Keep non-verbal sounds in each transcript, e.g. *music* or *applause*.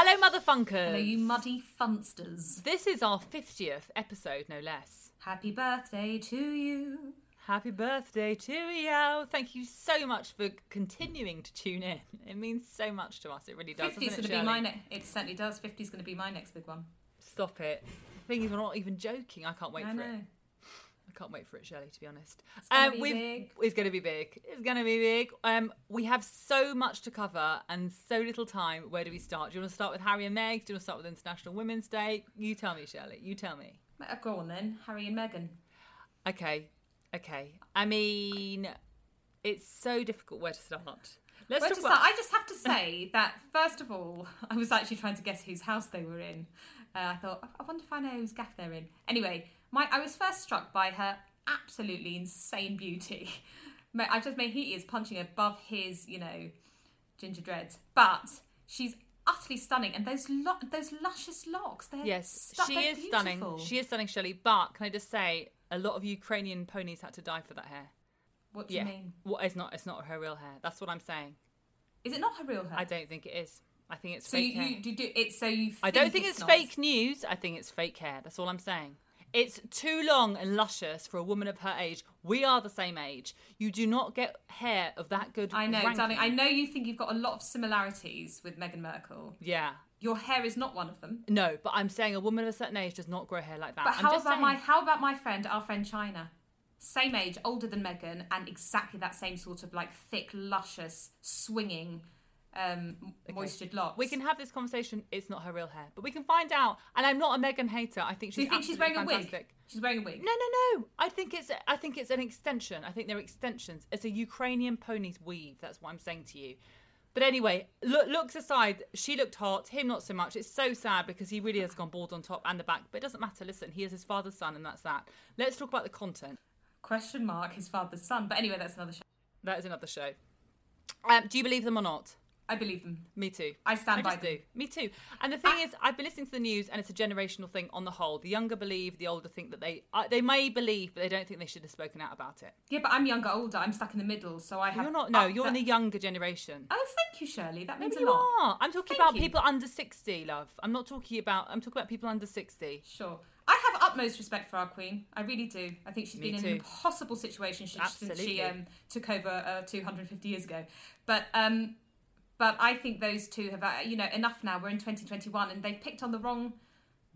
Hello, motherfunkers. Hello, you muddy funsters. This is our 50th episode, no less. Happy birthday to you. Happy birthday to you. Thank you so much for continuing to tune in. It means so much to us. It really does. 50 is going it, to be my next. It certainly does. 50 is going to be my next big one. Stop it. The thing is, we're not even joking. I can't wait I for know. it. Can't wait for it, Shirley, to be honest. gonna be big. It's going to be big. It's going to be big. Um, we have so much to cover and so little time. Where do we start? Do you want to start with Harry and Meg? Do you want to start with International Women's Day? You tell me, Shirley. You tell me. Uh, Go on then, Harry and Meghan. Okay. Okay. I mean, it's so difficult where to start. Let's Where to about. start? I just have to say *laughs* that first of all, I was actually trying to guess whose house they were in. Uh, I thought, I wonder if I know whose gaff they're in. Anyway, my I was first struck by her absolutely insane beauty. *laughs* I just mean he is punching above his, you know, ginger dreads, but she's utterly stunning, and those lo- those luscious locks. They're Yes, stu- she they're is stunning. She is stunning, Shirley. But can I just say, a lot of Ukrainian ponies had to die for that hair. What do yeah. you mean? Well, it's not. It's not her real hair. That's what I'm saying. Is it not her real hair? I don't think it is. I think it's so fake you, hair. you do, do it. So you. I don't think think it's fake news. I think it's fake hair. That's all I'm saying. It's too long and luscious for a woman of her age. We are the same age. You do not get hair of that good. I know, ranking. darling. I know you think you've got a lot of similarities with Meghan Markle. Yeah. Your hair is not one of them. No, but I'm saying a woman of a certain age does not grow hair like that. But I'm how about saying. my how about my friend, our friend China? Same age, older than Meghan, and exactly that same sort of like thick, luscious, swinging, um, moistured locks. We can have this conversation. It's not her real hair, but we can find out. And I'm not a Megan hater. I think Do she's. you think she's wearing a wig? She's wearing a wig. No, no, no. I think it's. I think it's an extension. I think they're extensions. It's a Ukrainian pony's weave. That's what I'm saying to you. But anyway, look, looks aside, she looked hot. Him not so much. It's so sad because he really has gone bald on top and the back. But it doesn't matter. Listen, he is his father's son, and that's that. Let's talk about the content. Question mark, his father's son. But anyway, that's another show. That is another show. Um, do you believe them or not? I believe them. Me too. I stand I by them. do. Me too. And the thing is, I've been listening to the news, and it's a generational thing on the whole. The younger believe, the older think that they uh, they may believe, but they don't think they should have spoken out about it. Yeah, but I'm younger, older. I'm stuck in the middle, so I have. You're not. No, you're in the younger generation. Oh, thank you, Shirley. That means Maybe a you lot. are. I'm talking Thank about you. people under sixty, love. I'm not talking about. I'm talking about people under sixty. Sure. I have utmost respect for our queen. I really do. I think she's Me been in an impossible situation since she um, took over uh, 250 years ago. But um, but I think those two have, uh, you know, enough now. We're in 2021 and they've picked on the wrong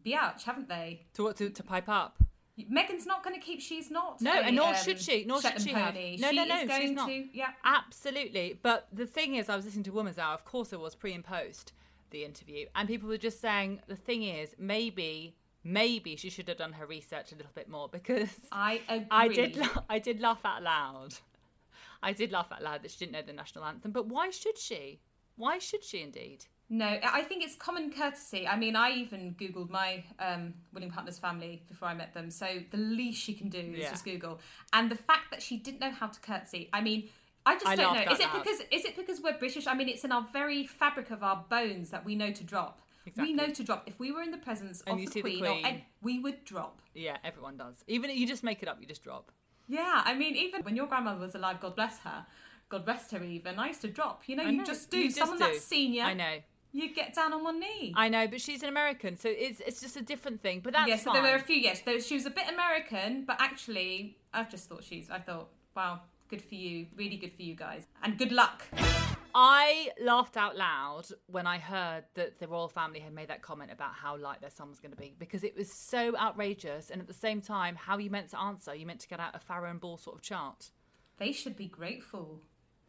biatch, haven't they? To what? To, to pipe up. Megan's not going to keep She's Not. No, a, and nor um, should she, nor should she have. No, she no, no, she's going not. to, yeah. Absolutely. But the thing is, I was listening to Woman's Hour. Of course, it was pre and post the interview, and people were just saying the thing is maybe. Maybe she should have done her research a little bit more because I agree. *laughs* I did. la- I did laugh out loud. I did laugh out loud that she didn't know the national anthem. But why should she? Why should she indeed? No, I think it's common courtesy. I mean, I even Googled my um, Willing Partners family before I met them. So the least she can do is Yeah. just Google. And the fact that she didn't know how to curtsy, I mean, I just I don't know. Is it because is it because we're British? I mean, it's in our very fabric of our bones that we know to drop. Exactly. We know to drop. If we were in the presence And of the see the queen, or and we would drop. Yeah, everyone does. Even if you just make it up, you just drop. Yeah, I mean, even when your grandmother was alive, God bless her, God rest her. Even I used to drop. You know, I you know, just do. you just Someone do. that's senior, I know. you get down on one knee. I know, but she's an American, so it's it's just a different thing. But that's yes, so fine. there were a few. Yes, there, she was a bit American, but actually, I just thought she's. I thought, wow, good for you, really good for you guys, and good luck. I laughed out loud when I heard that the royal family had made that comment about how light their son was going to be because it was so outrageous, and at the same time, how you meant to answer? You meant to get out a Farrow and Ball sort of chart. They should be grateful.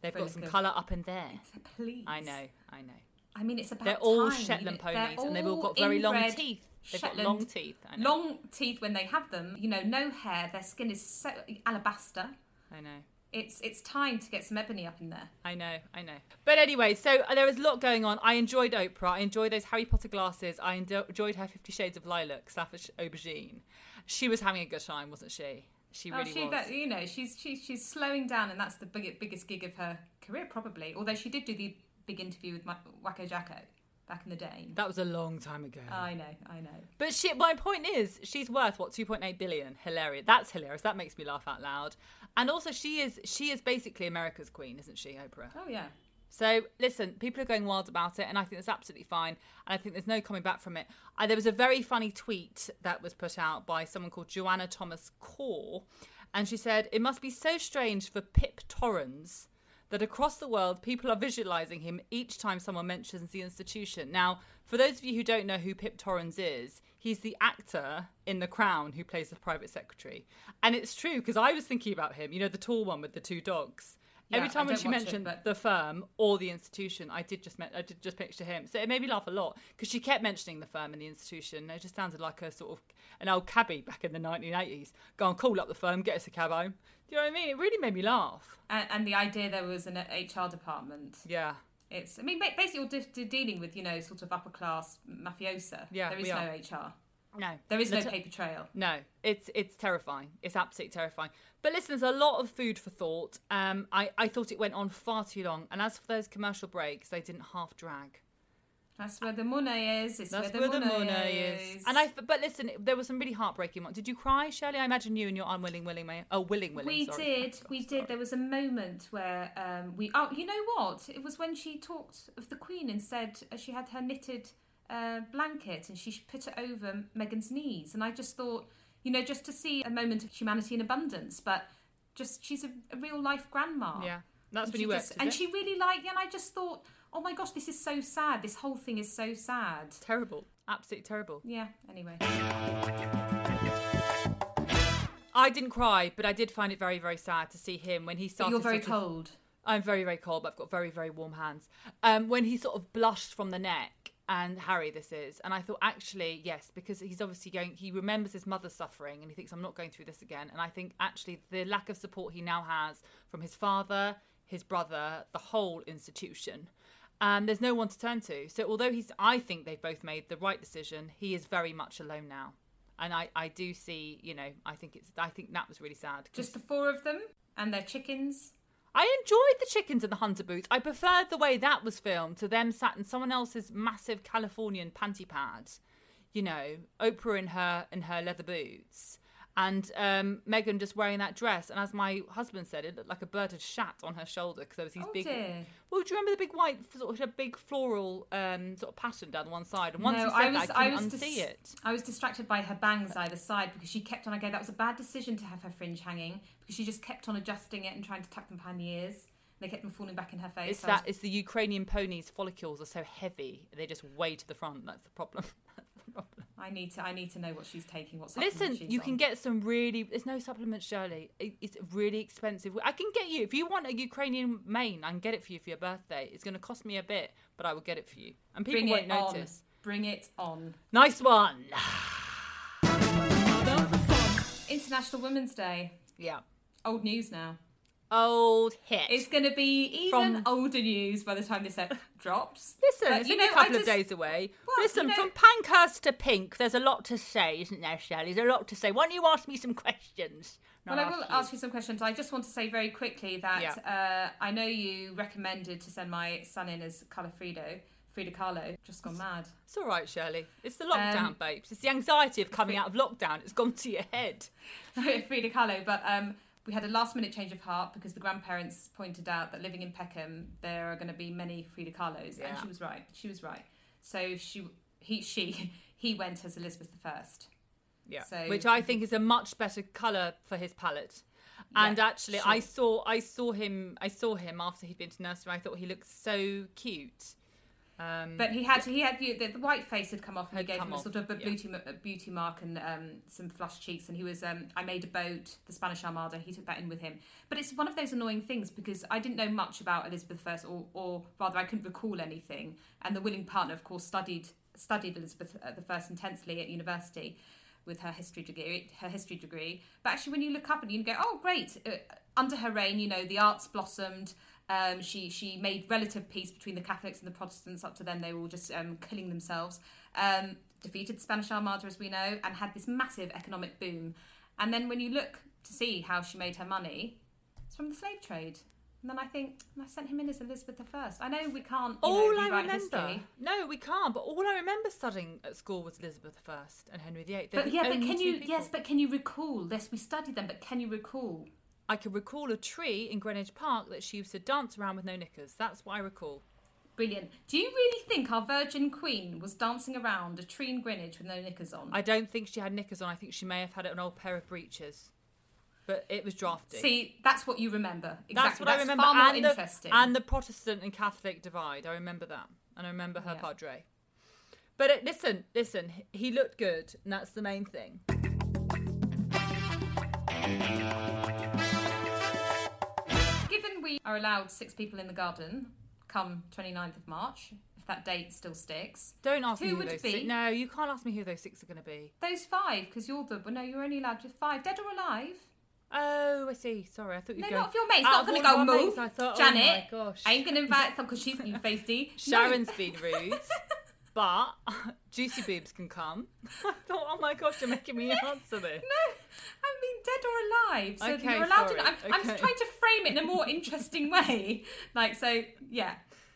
They've got some colour up in there. Please, I know, I know. I mean, it's about. Time. They're all time. Shetland ponies, and they've all got very long teeth. They've Shetland- got long teeth. I know. Long teeth when they have them. You know, no hair. Their skin is so alabaster. I know. It's it's time to get some ebony up in there. I know, I know. But anyway, so uh, there was a lot going on. I enjoyed Oprah. I enjoyed those Harry Potter glasses. I enjoyed her Fifty Shades of Lilac, Sapphish Aubergine. She was having a good time, wasn't she? She really oh, she, was. that, you know, she's she's she's slowing down, and that's the big, biggest gig of her career, probably. Although she did do the big interview with Wacko Jacko back in the day. That was a long time ago. I know, I know. But she, my point is, she's worth what 2.8 billion. Hilarious. That's hilarious. That makes me laugh out loud. And also, she is she is basically America's queen, isn't she, Oprah? Oh yeah. So listen, people are going wild about it, and I think that's absolutely fine. And I think there's no coming back from it. There was a very funny tweet that was put out by someone called Joanna Thomas Core, and she said, "It must be so strange for Pip Torrens." That across the world, people are visualizing him each time someone mentions the institution. Now, for those of you who don't know who Pip Torrens is, he's the actor in The Crown who plays the private secretary. And it's true because I was thinking about him, you know, the tall one with the two dogs. Yeah, Every time when she watch it, mentioned but- the firm or the institution, I did just me- I did just picture him. So it made me laugh a lot because she kept mentioning the firm and the institution. It just sounded like a sort of an old cabbie back in the 1980s. Go and call up the firm, get us a cab home. Do you know what I mean? It really made me laugh. And, and the idea there was an HR department. Yeah. It's, I mean, basically, you're de- de- dealing with, you know, sort of upper class mafiosa. Yeah, There is no. HR. No. There is no t- paper trail. No, it's it's terrifying. It's absolutely terrifying. But listen, there's a lot of food for thought. Um, I, I thought it went on far too long. And as for those commercial breaks, they didn't half drag. That's where the money is. It's That's where where the, the money, money is. is. And I, but listen, there was some really heartbreaking ones. Did you cry, Shirley? I imagine you and your unwilling, willing, may- oh, willing, willing. we sorry. did, Oh, we did. There was a moment where um, we. Oh, you know what? It was when she talked of the Queen and said uh, she had her knitted blanket and she put it over Megan's knees, and I just thought, you know, just to see a moment of humanity in abundance, but just she's a, a real life grandma. Yeah, that's And when you worked. just- and it? she really liked, and I just thought, oh my gosh, this is so sad. This whole thing is so sad. terrible, absolutely terrible. Yeah. Anyway, I didn't cry, but I did find it very, very sad to see him when he but started. you're very sort of- cold. I'm very, very cold, but I've got very, very warm hands. Um, when he sort of blushed from the neck, and Harry, this is, and I thought, actually, yes, because he's obviously going, he remembers his mother suffering, and he thinks, I'm not going through this again. And I think actually the lack of support he now has from his father, his brother, the whole institution. And there's no one to turn to. So although he's, I think they've both made the right decision. He is very much alone now, and I, I do see, you know, I think it's, I think that was really sad. Just the four of them and their chickens. I enjoyed the chickens in the hunter boots. I preferred the way that was filmed to them sat in someone else's massive Californian panty pad. You know, Oprah in her in her leather boots, and um, Megan just wearing that dress. And as my husband said, it looked like a bird had shat on her shoulder because there was these Oh big. dear. Well, do you remember the big white sort of a big floral um, sort of pattern down one side? And once No, I was- that, I I was dis- it. I was distracted by her bangs either side because she kept on. I go, that was a bad decision to have her fringe hanging because she just kept on adjusting it and trying to tuck them behind the ears. They kept them falling back in her face. It's so I was- that it's the Ukrainian ponies' follicles are so heavy they just way to the front. That's the problem. That's the problem. I need to. I need to know what she's taking. What Listen, you can get some really. There's no supplements, Shirley. It, it's really expensive. I can get you if you want a Ukrainian mane. I can get it for you for your birthday. It's going to cost me a bit, but I will get it for you, and people Bring won't it on. notice. Bring it on. Nice one. International Women's Day. Yeah, Old news now. Old hit. It's going to be even From- older news by the time this ep *laughs* drops. Listen, But, it's you only know, a couple I of days away. Well, Listen, you know- from Pankhurst to Pink, there's a lot to say, isn't there, Shirley? There's a lot to say. Why don't you ask me some questions? Well, I will ask you some questions. I just want to say very quickly that uh, I know you recommended to send my son in as Carla Frido, Frida Kahlo. Just gone mad. It's all right, Shirley. It's the lockdown, Um, babes. It's the anxiety of coming out of lockdown. It's gone to your head. *laughs* Frida Kahlo, but um, we had a last minute change of heart because the grandparents pointed out that living in Peckham there are going to be many Frida Kahlos, and she was right. She was right. So she, he, she, *laughs* he went as Elizabeth I. Yeah. So- Which I think is a much better colour for his palette. And Yeah, actually, I saw I saw him I saw him after he'd been to nursery. I thought he looked so cute. Um, But he had he had the, the white face had come off and we gave him a sort of a yeah. beauty a beauty mark and um, some flushed cheeks and he was um, I made a boat the Spanish Armada he took that in with him. But it's one of those annoying things because I didn't know much about Elizabeth I or or rather I couldn't recall anything. And the willing partner of course studied studied Elizabeth uh, the first intensely at university with her history degree her history degree. But actually when you look up and you go oh great uh, under her reign you know the arts blossomed um, she she made relative peace between the Catholics and the Protestants. Up to then, they were all just um, killing themselves. Um, defeated the Spanish Armada, as we know, and had this massive economic boom. And then when you look to see how she made her money, it's from the slave trade. And then I think I sent him in as Elizabeth I. I know we can't. All know, I remember, history. no, we can't. But all I remember studying at school was Elizabeth I and Henry VIII. They're But yeah, but can you? people. Yes, but can you recall? Yes, we studied them, but can you recall I can recall a tree in Greenwich Park that she used to dance around with no knickers. That's what I recall. Brilliant. Do you really think our Virgin Queen was dancing around a tree in Greenwich with no knickers on? I don't think she had knickers on. I think she may have had an old pair of breeches. But it was drafty. See, that's what you remember. Exactly. that's what I remember. Far more and, the, interesting. and the Protestant and Catholic divide. I remember that. And I remember her Yeah. padre. But it, listen, listen, he looked good, and that's the main thing. We are allowed six people in the garden come 29th of March, if that date still sticks, Don't ask Who me who would those be? six. No, you can't ask me who those six are going to be. those five, because you're the. Well, no, you're only allowed just five, dead or alive. Oh, I see. Sorry, I thought you No, were going. not of your mates. Not going to go move. mates, I thought, oh Janet, oh my gosh. I ain't going to invite some because she's been feisty. *laughs* Sharon's been rude, *laughs* but *laughs* Juicy Boobs can come. *laughs* I thought, oh my gosh, you're making me *laughs* answer this. No, I mean dead or alive. So Okay, you're allowed sorry, to. I'm, I'm okay. trying to frame it in a more interesting way. Like so, yeah.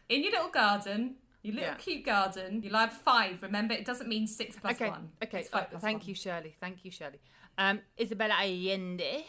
In your little garden, your little Yeah. cute garden, you're allowed five. Remember, it doesn't mean six plus okay, one. okay. It's five uh, plus thank one. you, Shirley. Thank you, Shirley. Um, Isabella Allende.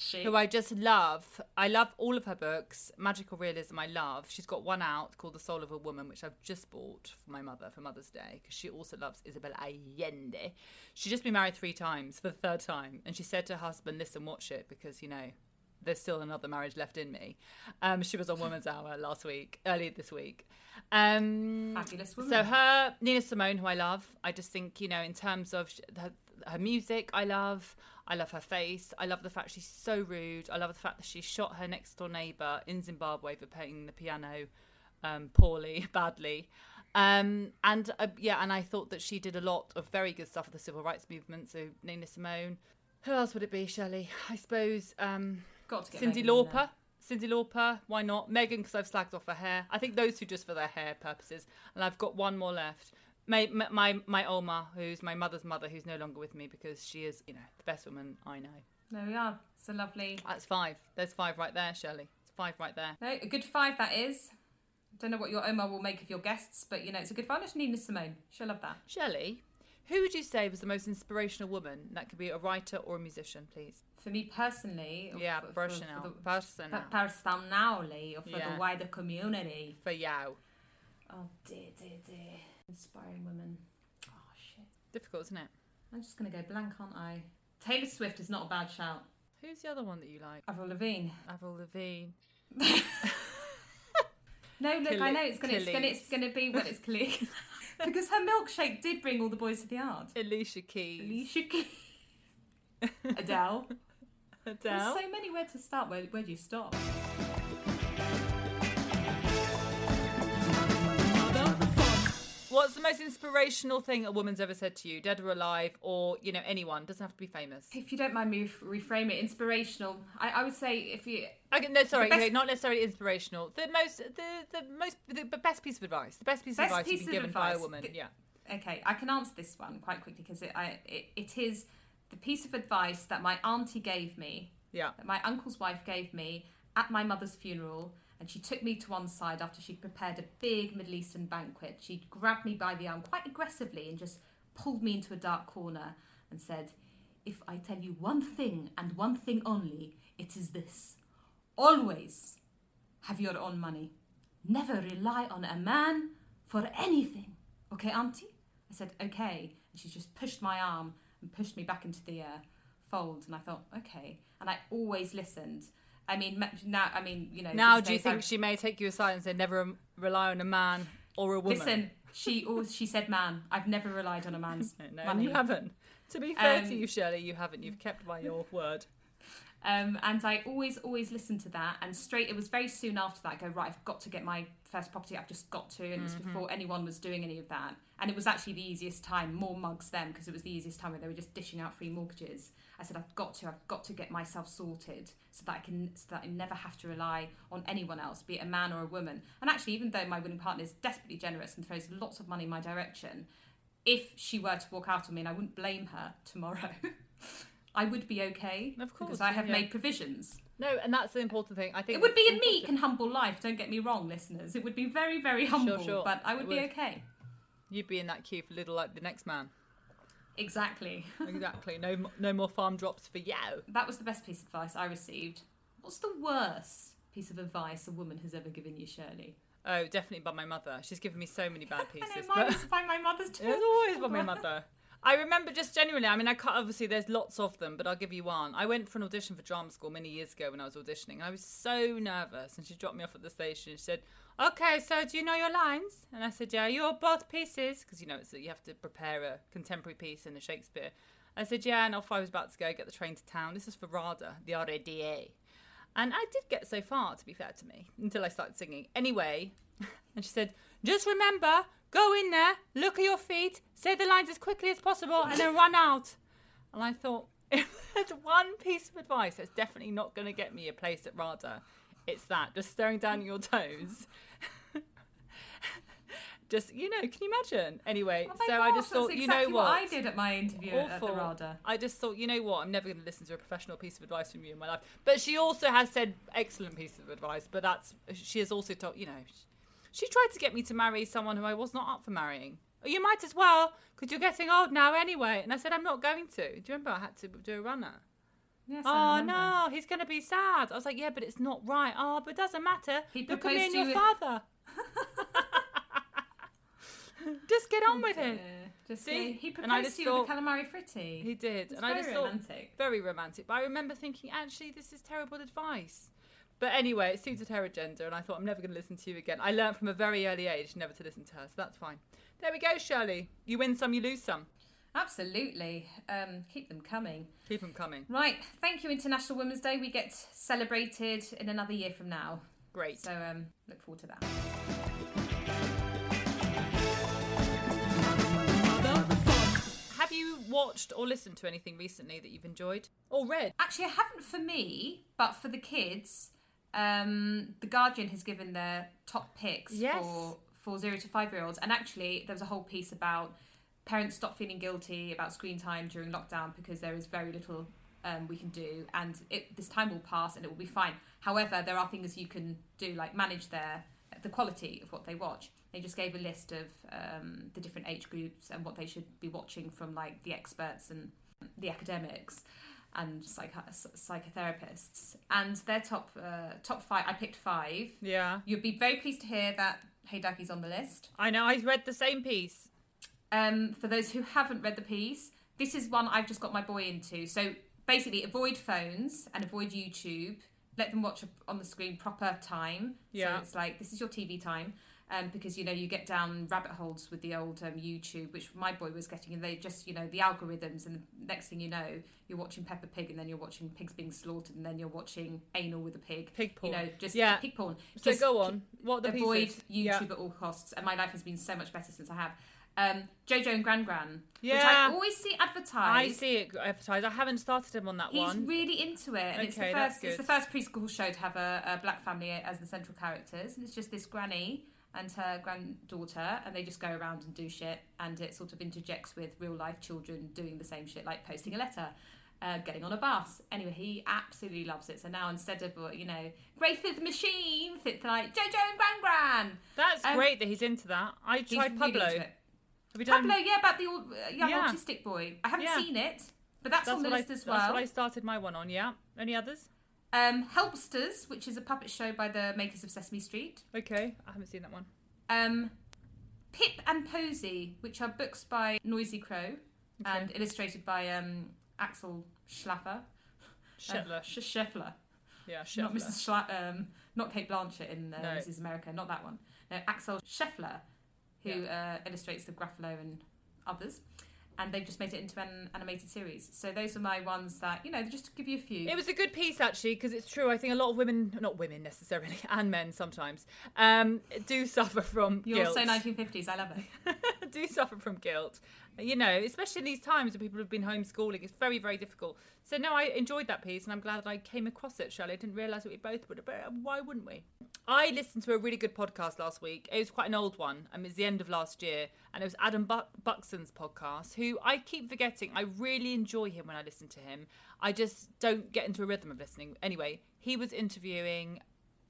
She. who I just love. I love all of her books. Magical realism, I love. She's got one out called The Soul of a Woman, which I've just bought for my mother for Mother's Day because she also loves Isabel Allende. She's just been married three times for the third time, and she said to her husband, "Listen, watch it because you know." There's still another marriage left in me. Um, she was on Woman's *laughs* Hour last week, earlier this week. Um, Fabulous woman. so her Nina Simone, who I love, I just think you know in terms of her, her music, I love. I love her face. I love the fact she's so rude. I love the fact that she shot her next door neighbour in Zimbabwe for playing the piano um, poorly, *laughs* badly. Um, and uh, yeah, and I thought that she did a lot of very good stuff for the civil rights movement. So Nina Simone. Who else would it be, Shelley? I suppose um, Got to get Cyndi Megan. Lauper. Cyndi Lauper, why not? Megan, because I've slagged off her hair. I think those two just for their hair purposes. And I've got one more left. My, my, my, Oma, who's my mother's mother, who's no longer with me because she is, you know, the best woman I know. There we are. It's a lovely. That's five. There's five right there, Shirley. It's five right there. No, a good five that is. I don't know what your Oma will make of your guests, but you know it's a good five. It's Nina Simone. She'll love that. Shirley, who would you say was the most inspirational woman? That could be a writer or a musician, please. For me personally, Yeah, for, personal. for the, Personal. per- personally, or for Yeah. the wider community. For you. Oh dear, dear, dear. Inspiring women. Oh shit. Difficult, isn't it? I'm just gonna go blank, aren't I? Taylor Swift is not a bad shout. Who's the other one that you like? Avril Lavigne. Avril Lavigne. *laughs* No, look, I know it's gonna, it's gonna, it's gonna be what it's clear. *laughs* because her milkshake did bring all the boys to the yard. Alicia Keys. Alicia Keys. *laughs* Adele. Adele. There's so many where to start. Where, where do you stop? What's the most inspirational thing a woman's ever said to you, dead or alive, or you know anyone? Doesn't have to be famous. If you don't mind me ref- reframe it, inspirational. I, I would say if you Okay, no, sorry, best- okay, not necessarily inspirational. The most, the the most, the best piece of advice. The best piece Best of advice piece you've been of given by a woman. Th- Yeah. Okay, I can answer this one quite quickly because it, I, it, it is the piece of advice that my auntie gave me, Yeah. that my uncle's wife gave me at my mother's funeral. And she took me to one side after she'd prepared a big Middle Eastern banquet. She grabbed me by the arm quite aggressively and just pulled me into a dark corner and said, If I tell you one thing and one thing only, it is this always have your own money. Never rely on a man for anything. Okay, Auntie? I said, okay. And she just pushed my arm and pushed me back into the uh, fold. And I thought, okay. And I always listened. I mean, now, I mean, you know. Now, do you think I- she may take you aside and say never rely on a man or a woman? Listen, she always she said man. I've never relied on a man's *laughs* no, money. you haven't. To be fair Um, to you, Shirley, you haven't. You've kept by your *laughs* word. Um, and I always, always listened to that. And straight, it was very soon after that. I go right. I've got to get my first property. I've just got to. And it was Mm-hmm. before anyone was doing any of that. And it was actually the easiest time. More mugs then because it was the easiest time where they were just dishing out free mortgages. I said I've got to. I've got to get myself sorted so that I can, so that I never have to rely on anyone else, be it a man or a woman. And actually, even though my willing partner is desperately generous and throws lots of money in my direction, if she were to walk out on me, and I wouldn't blame her tomorrow. *laughs* I would be okay Of course, because I have yeah. made provisions. No, and that's the important thing. I think It would be a meek and humble life. Don't get me wrong, listeners. It would be very, very humble, sure. but I would It be would. okay. You'd be in that queue for little like the next man. Exactly. exactly. No, no more farm drops for you. That was the best piece of advice I received. What's the worst piece of advice a woman has ever given you, Shirley? Oh, definitely by my mother. She's given me so many bad pieces. *laughs* I know, but- mine was by my mother's too. *laughs* It's always by my *laughs* mother. I remember just genuinely. I mean, I can't, obviously there's lots of them, but I'll give you one. I went for an audition for drama school many years ago when I was auditioning, and I was so nervous. And she dropped me off at the station. She said, "Okay, so do you know your lines?" And I said, "Yeah, you're both pieces because you know it's you have to prepare a contemporary piece and a Shakespeare." I said, "Yeah," and off I was about to go get the train to town. This is for RADA, the RADA. And I did get so far, to be fair to me, until I started singing. Anyway, *laughs* and she said, just remember, go in there, look at your feet, say the lines as quickly as possible, and then run out. And I thought, *laughs* if there's one piece of advice that's definitely not going to get me a place at RADA, it's that, just staring down at your toes. *laughs* just, you know, can you imagine? Anyway, Oh so I gosh, just that's thought, you know what? I did at my interview at the. RADA. I just thought, you know what? I'm never going to listen to a professional piece of advice from you in my life. But she also has said excellent pieces of advice. But that's she has also told, you know, she, tried to get me to marry someone who I was not up for marrying. "Oh, You might as well, because you're getting old now anyway. And I said, I'm not going to. Do you remember I had to do a runner? Yes, I Oh no, he's going to be sad. I was like, yeah, but it's not right. Oh, but it doesn't matter. He Look at me and your you- father. *laughs* Just get on oh, with Oh, it. Just See? he proposed to you with a calamari fritti. He did, It's and I very just thought romantic. very romantic. But I remember thinking, actually, this is terrible advice. But anyway, it suited her agenda, and I thought I'm never going to listen to you again. I learned from a very early age never to listen to her, so that's fine. There we go, Shirley. You win some, you lose some. Absolutely. Um, keep them coming. Keep them coming. Right. Thank you, International Women's Day. We get celebrated in another year from now. Great. So um, look forward to that. Have you watched or listened to anything recently that you've enjoyed or read? Actually, I haven't for me, but for the kids, um, the Guardian has given their top picks Yes. for for zero to five year olds, and actually, there was a whole piece about parents stop feeling guilty about screen time during lockdown because there is very little um, we can do, and it, this time will pass and it will be fine. However, there are things you can do, like manage their the quality of what they watch. They just gave a list of um, the different age groups and what they should be watching from like the experts and the academics and psych- psychotherapists. And their top uh, top five, I picked five. Yeah. You'd be very pleased to hear that Hey Duggee's on the list. I know, I read the same piece. Um, for those who haven't read the piece, this is one I've just got my boy into. So basically, avoid phones and avoid YouTube. Let them watch on the screen proper time. Yeah. So it's like this is your TV time. Um, because you know you get down rabbit holes with the old um, YouTube, which my boy was getting, and they just you know the algorithms, and the next thing you know, you're watching Peppa Pig, and then you're watching pigs being slaughtered, and then you're watching anal with a pig. Pig porn. You know, just Yeah. pig porn. so Just go on. What the avoid pieces? YouTube Yeah. at all costs, and my life has been so much better since I have. Um, Jojo and Gran Gran, which I always see advertised. I see it advertised. I haven't started him on that He's one. really into it, and it's the Okay, first. It's the first preschool show to have a, a black family as the central characters, and it's just this granny and her granddaughter, and they just go around and do shit, and it sort of interjects with real life children doing the same shit, like posting a letter. Uh, getting on a bus. Anyway, he absolutely loves it. So now instead of uh, you know, Grace the machine, it's like Jojo and Gran Gran. That's Um, great that he's into that. I tried really Pablo. into Have it. you done? Pablo, yeah, about the uh, young Yeah. autistic boy. I haven't Yeah. seen it, but that's, That's on the what I, list as That's well. what I started my one on. Yeah. Any others? Um, Helpsters, which is a puppet show by the makers of Sesame Street. Okay, I haven't seen that one. Um, Pip and Posy, which are books by Nosy Crow and illustrated by um, Axel Schlaffer. Shetler. Uh, Scheffler. yeah, Not Mrs. Schla- um, not Cate Blanchett in uh, No. Mrs. America, not that one. No, Axel Scheffler, who uh, illustrates the Gruffalo and others. And they've just made it into an animated series. So those are my ones that, you know, just to give you a few. It was a good piece actually because it's true. I think a lot of women, not women necessarily, *laughs* and men sometimes, um, do suffer from You're guilt. so 1950s, I love it. *laughs* do suffer from guilt. You know, especially in these times when people have been homeschooling, it's very, very difficult. So no, I enjoyed that piece, and I'm glad that I came across it. Shelley, I didn't realise that we both would, but why wouldn't we? I listened to a really good podcast last week. It was quite an old one. Um, it was the end of last year, and it was Adam Buck- Buxton's podcast. Who I keep forgetting. I really enjoy him when I listen to him. I just don't get into a rhythm of listening. Anyway, he was interviewing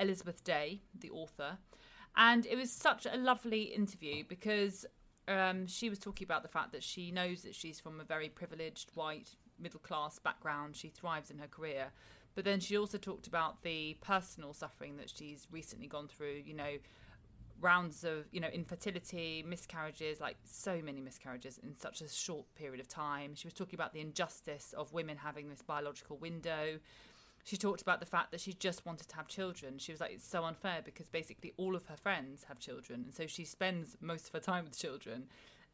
Elizabeth Day, the author, and it was such a lovely interview because um, she was talking about the fact that she knows that she's from a very privileged white middle class background. She thrives in her career. But then she also talked about the personal suffering that she's recently gone through, you know, rounds of, you know, infertility, miscarriages, like so many miscarriages in such a short period of time. She was talking about the injustice of women having this biological window. She talked about the fact that she just wanted to have children. She was like, it's so unfair because basically all of her friends have children. And so she spends most of her time with children.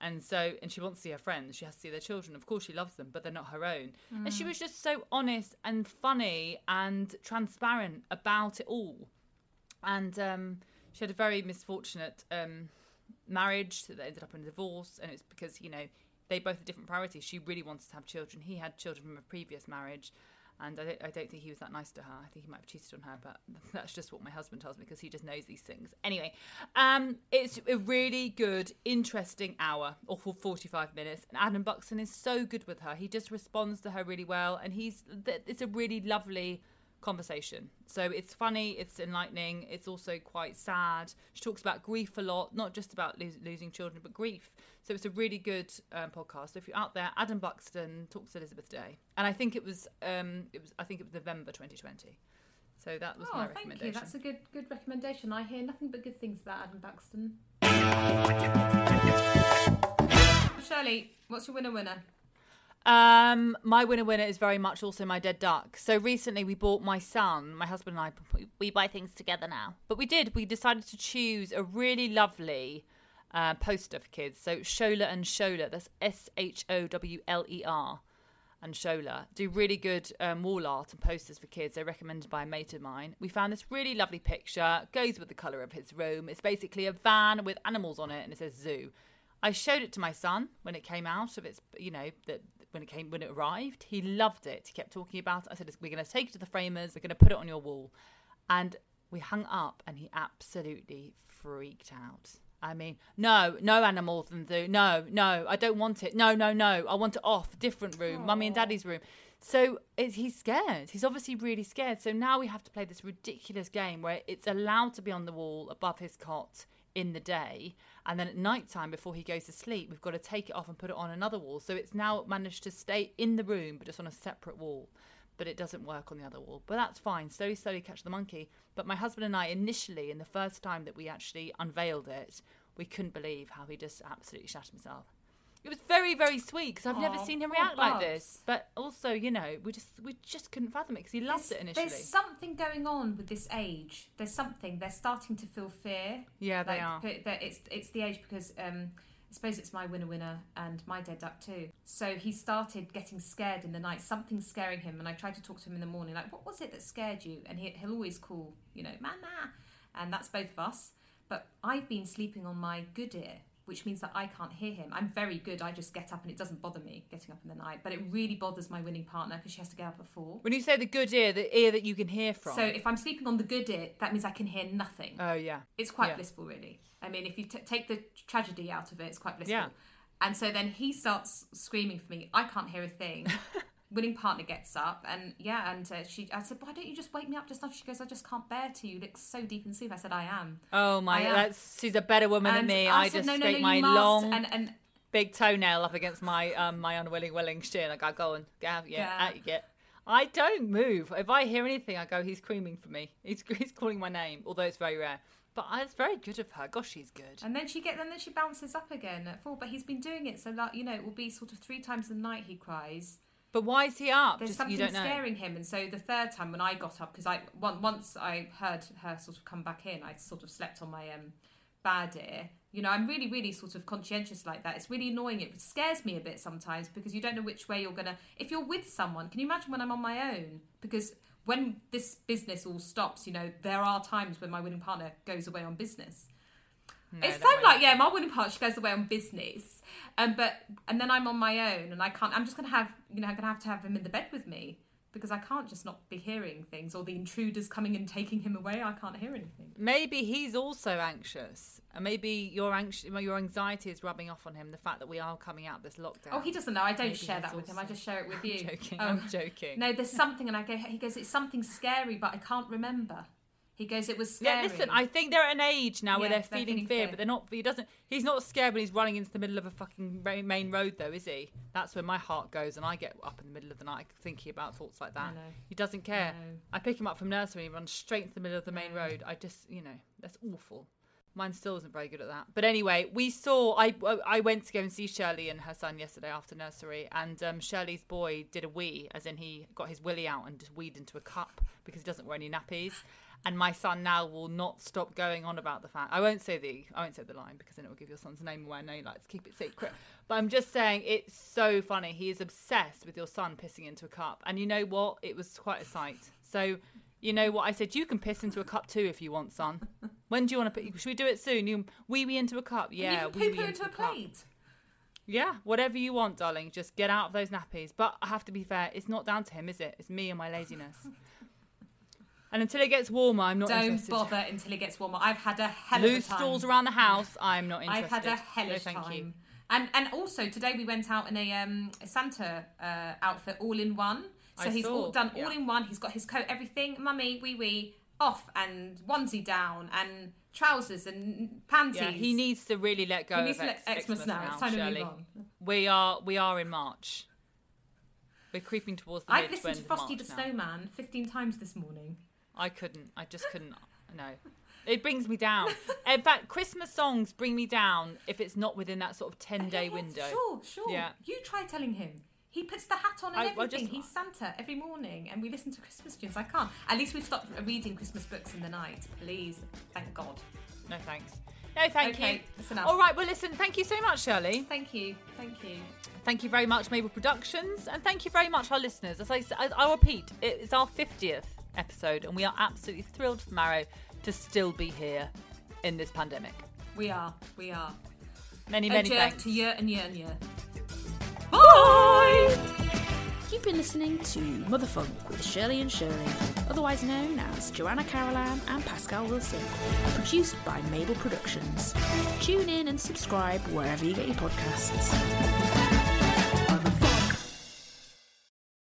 And so, and she wants to see her friends. She has to see their children. Of course, she loves them, but they're not her own. Mm. And she was just so honest and funny and transparent about it all. And um, she had a very misfortunate um, marriage that ended up in a divorce. And it's because, you know, they both had different priorities. She really wanted to have children. He had children from a previous marriage and I don't, I don't think he was that nice to her. I think he might have cheated on her, but *laughs* that's just what my husband tells me because he just knows these things. Anyway, um, it's a really good, interesting hour or for 45 minutes. And Adam Buxton is so good with her. He just responds to her really well, and he's it's a really lovely conversation. So it's funny, it's enlightening, it's also quite sad. She talks about grief a lot, not just about lo- losing children, but grief. So it's a really good um, podcast. So if you're out there, Adam Buxton talks to Elizabeth Day, and I think it was um, it was I think it was November 2020. So that was oh, my recommendation. Thank you. That's a good good recommendation. I hear nothing but good things about Adam Buxton. Shirley, what's your winner winner? Um, my winner winner is very much also my dead duck. So recently we bought my son, my husband and I, we buy things together now. But we did, we decided to choose a really lovely uh, poster for kids. So Showler and Showler, that's S H O W L E R and Showler do really good um, wall art and posters for kids. They're recommended by a mate of mine. We found this really lovely picture, goes with the colour of his room. It's basically a van with animals on it and it says zoo. I showed it to my son when it came out of its, you know, that when it came when it arrived. He loved it. He kept talking about it. I said, "We're going to take it to the framers. We're going to put it on your wall," and we hung up, and he absolutely freaked out. I mean, no, no animals and zoo. No, no, I don't want it. No, no, no. I want it off. Different room. Aww. Mummy and daddy's room. So he's scared. He's obviously really scared. So now we have to play this ridiculous game where it's allowed to be on the wall above his cot in the day. And then at night time, before he goes to sleep, we've got to take it off and put it on another wall. So it's now managed to stay in the room, but just on a separate wall but it doesn't work on the other wall. But that's fine. Slowly, slowly catch the monkey. But my husband and I, initially, in the first time that we actually unveiled it, we couldn't believe how he just absolutely shat himself. It was very, very sweet because I've never seen him react like this. But also, you know, we just we just couldn't fathom it because he loved it initially. There's something going on with this age. There's something. They're starting to feel fear. Yeah, they are. That it's it's the age because um, I suppose it's my winner winner and my dead duck too. So he started getting scared in the night. Something's scaring him, and I tried to talk to him in the morning, like, "What was it that scared you?" And he, he'll always call, you know, "Mama," and that's both of us. But I've been sleeping on my good ear, which means that I can't hear him. I'm very good. I just get up and it doesn't bother me getting up in the night. But it really bothers my winning partner because she has to get up at four. When you say the good ear, the ear that you can hear from. So if I'm sleeping on the good ear, that means I can hear nothing. Oh, yeah. It's quite yeah. blissful, really. I mean, if you t- take the tragedy out of it, it's quite blissful. Yeah. And so then he starts screaming for me. I can't hear a thing. *laughs* winning partner gets up and yeah and uh, she i said why don't you just wake me up just now she goes i just can't bear to you look so deep in sleep i said i am oh my am. that's she's a better woman and than me i, I said, just no, no, no, my long and, and big toenail up against my um my unwilling willing shin i go go and get out yeah, yeah. yeah. I don't move. If I hear anything, I go, he's screaming for me. He's, *laughs* he's calling my name, although it's very rare. But it's very good of her. Gosh, she's good. And then she get, and then she bounces up again at four. But he's been doing it so that you know it will be sort of three times a night he cries, but why is he up? There's Just, something scaring him, and so the third time when I got up, because I once I heard her sort of come back in, I sort of slept on my um, bad ear. You know, I'm really, really sort of conscientious like that. It's really annoying. It scares me a bit sometimes because you don't know which way you're gonna. If you're with someone, can you imagine when I'm on my own? Because when this business all stops, you know, there are times when my winning partner goes away on business no, it's so like yeah, my winning part she goes away on business, um, but and then I'm on my own and I can't. I'm just gonna have you know I'm gonna have to have him in the bed with me because I can't just not be hearing things or the intruders coming and taking him away. I can't hear anything. Maybe he's also anxious, and maybe your anxious, your anxiety is rubbing off on him. The fact that we are coming out this lockdown. Oh, he doesn't know. I don't maybe share that with him. I just share it with *laughs* you. I'm joking. Um, I'm joking. No, there's something, and I go. He goes, "It's something scary, but I can't remember." He goes, it was scary. Yeah, listen, I think they're at an age now where they're they're feeling feeling fear, fear. but they're not. He doesn't. He's not scared when he's running into the middle of a fucking main road, though, is he? That's where my heart goes, and I get up in the middle of the night thinking about thoughts like that. He doesn't care. I pick him up from nursery and he runs straight into the middle of the main No. road. I just, you know, that's awful. Mine still isn't very good at that. But anyway, we saw. I I went to go and see Shirley and her son yesterday after nursery, and um, Shirley's boy did a wee, as in he got his willy out and just weed into a cup because he doesn't wear any nappies. And my son now will not stop going on about the fact. I won't say the I won't say the line because then it will give your son's name away. I know you like to keep it secret. But I'm just saying it's so funny. He is obsessed with your son pissing into a cup. And you know what? It was quite a sight. So you know what I said? You can piss into a cup too if you want, son. When do you want to put? Should we do it soon? You wee wee into a cup? And Yeah, you can wee poo wee poo into a cup. plate. Yeah, whatever you want, darling. Just get out of those nappies. But I have to be fair. It's not down to him, is it? It's me and my laziness. *laughs* and until it gets warmer, I'm not Don't interested. bother until it gets warmer. I've had a hell of Loose a time. stools around the house. I'm not interested. I've had a hellish no, thank time. You. And and also today we went out in a um a Santa uh, outfit all in one. So I he's saw, all done yeah. all in one. He's got his coat, everything, mummy, wee wee, off and onesie down and trousers and panties. Yeah, he needs to really let go He needs of to X- let Xmas now. It's time to move on. We are we are in March. We're creeping towards the I've listened to Frosty the now. Snowman 15 times this morning. I couldn't. I just couldn't. No. It brings me down. In fact, Christmas songs bring me down if it's not within that sort of 10 day Yeah, yeah, window. Sure, sure. Yeah. You try telling him. He puts the hat on and I- everything. just- He's Santa every morning, and we listen to Christmas tunes. I can't. At least we've stopped reading Christmas books in the night. Please, thank God. No thanks. No, thank Okay, you. that's enough. All right, well, listen, thank you so much, Shirley. Thank you, thank you. Thank you very much, Mabel Productions, and thank you very much, our listeners. As I, s- I- I'll repeat, it is our 50th episode, and we are absolutely thrilled for Marrow to still be here in this pandemic. We are, we are. Many, many Adieu thanks. to year and year and year. Bye! You've been listening to Motherfunk with Shirley and Shirley, otherwise known as Joanna Carolan and Pascal Wilson, produced by Mabel Productions. Tune in and subscribe wherever you get your podcasts.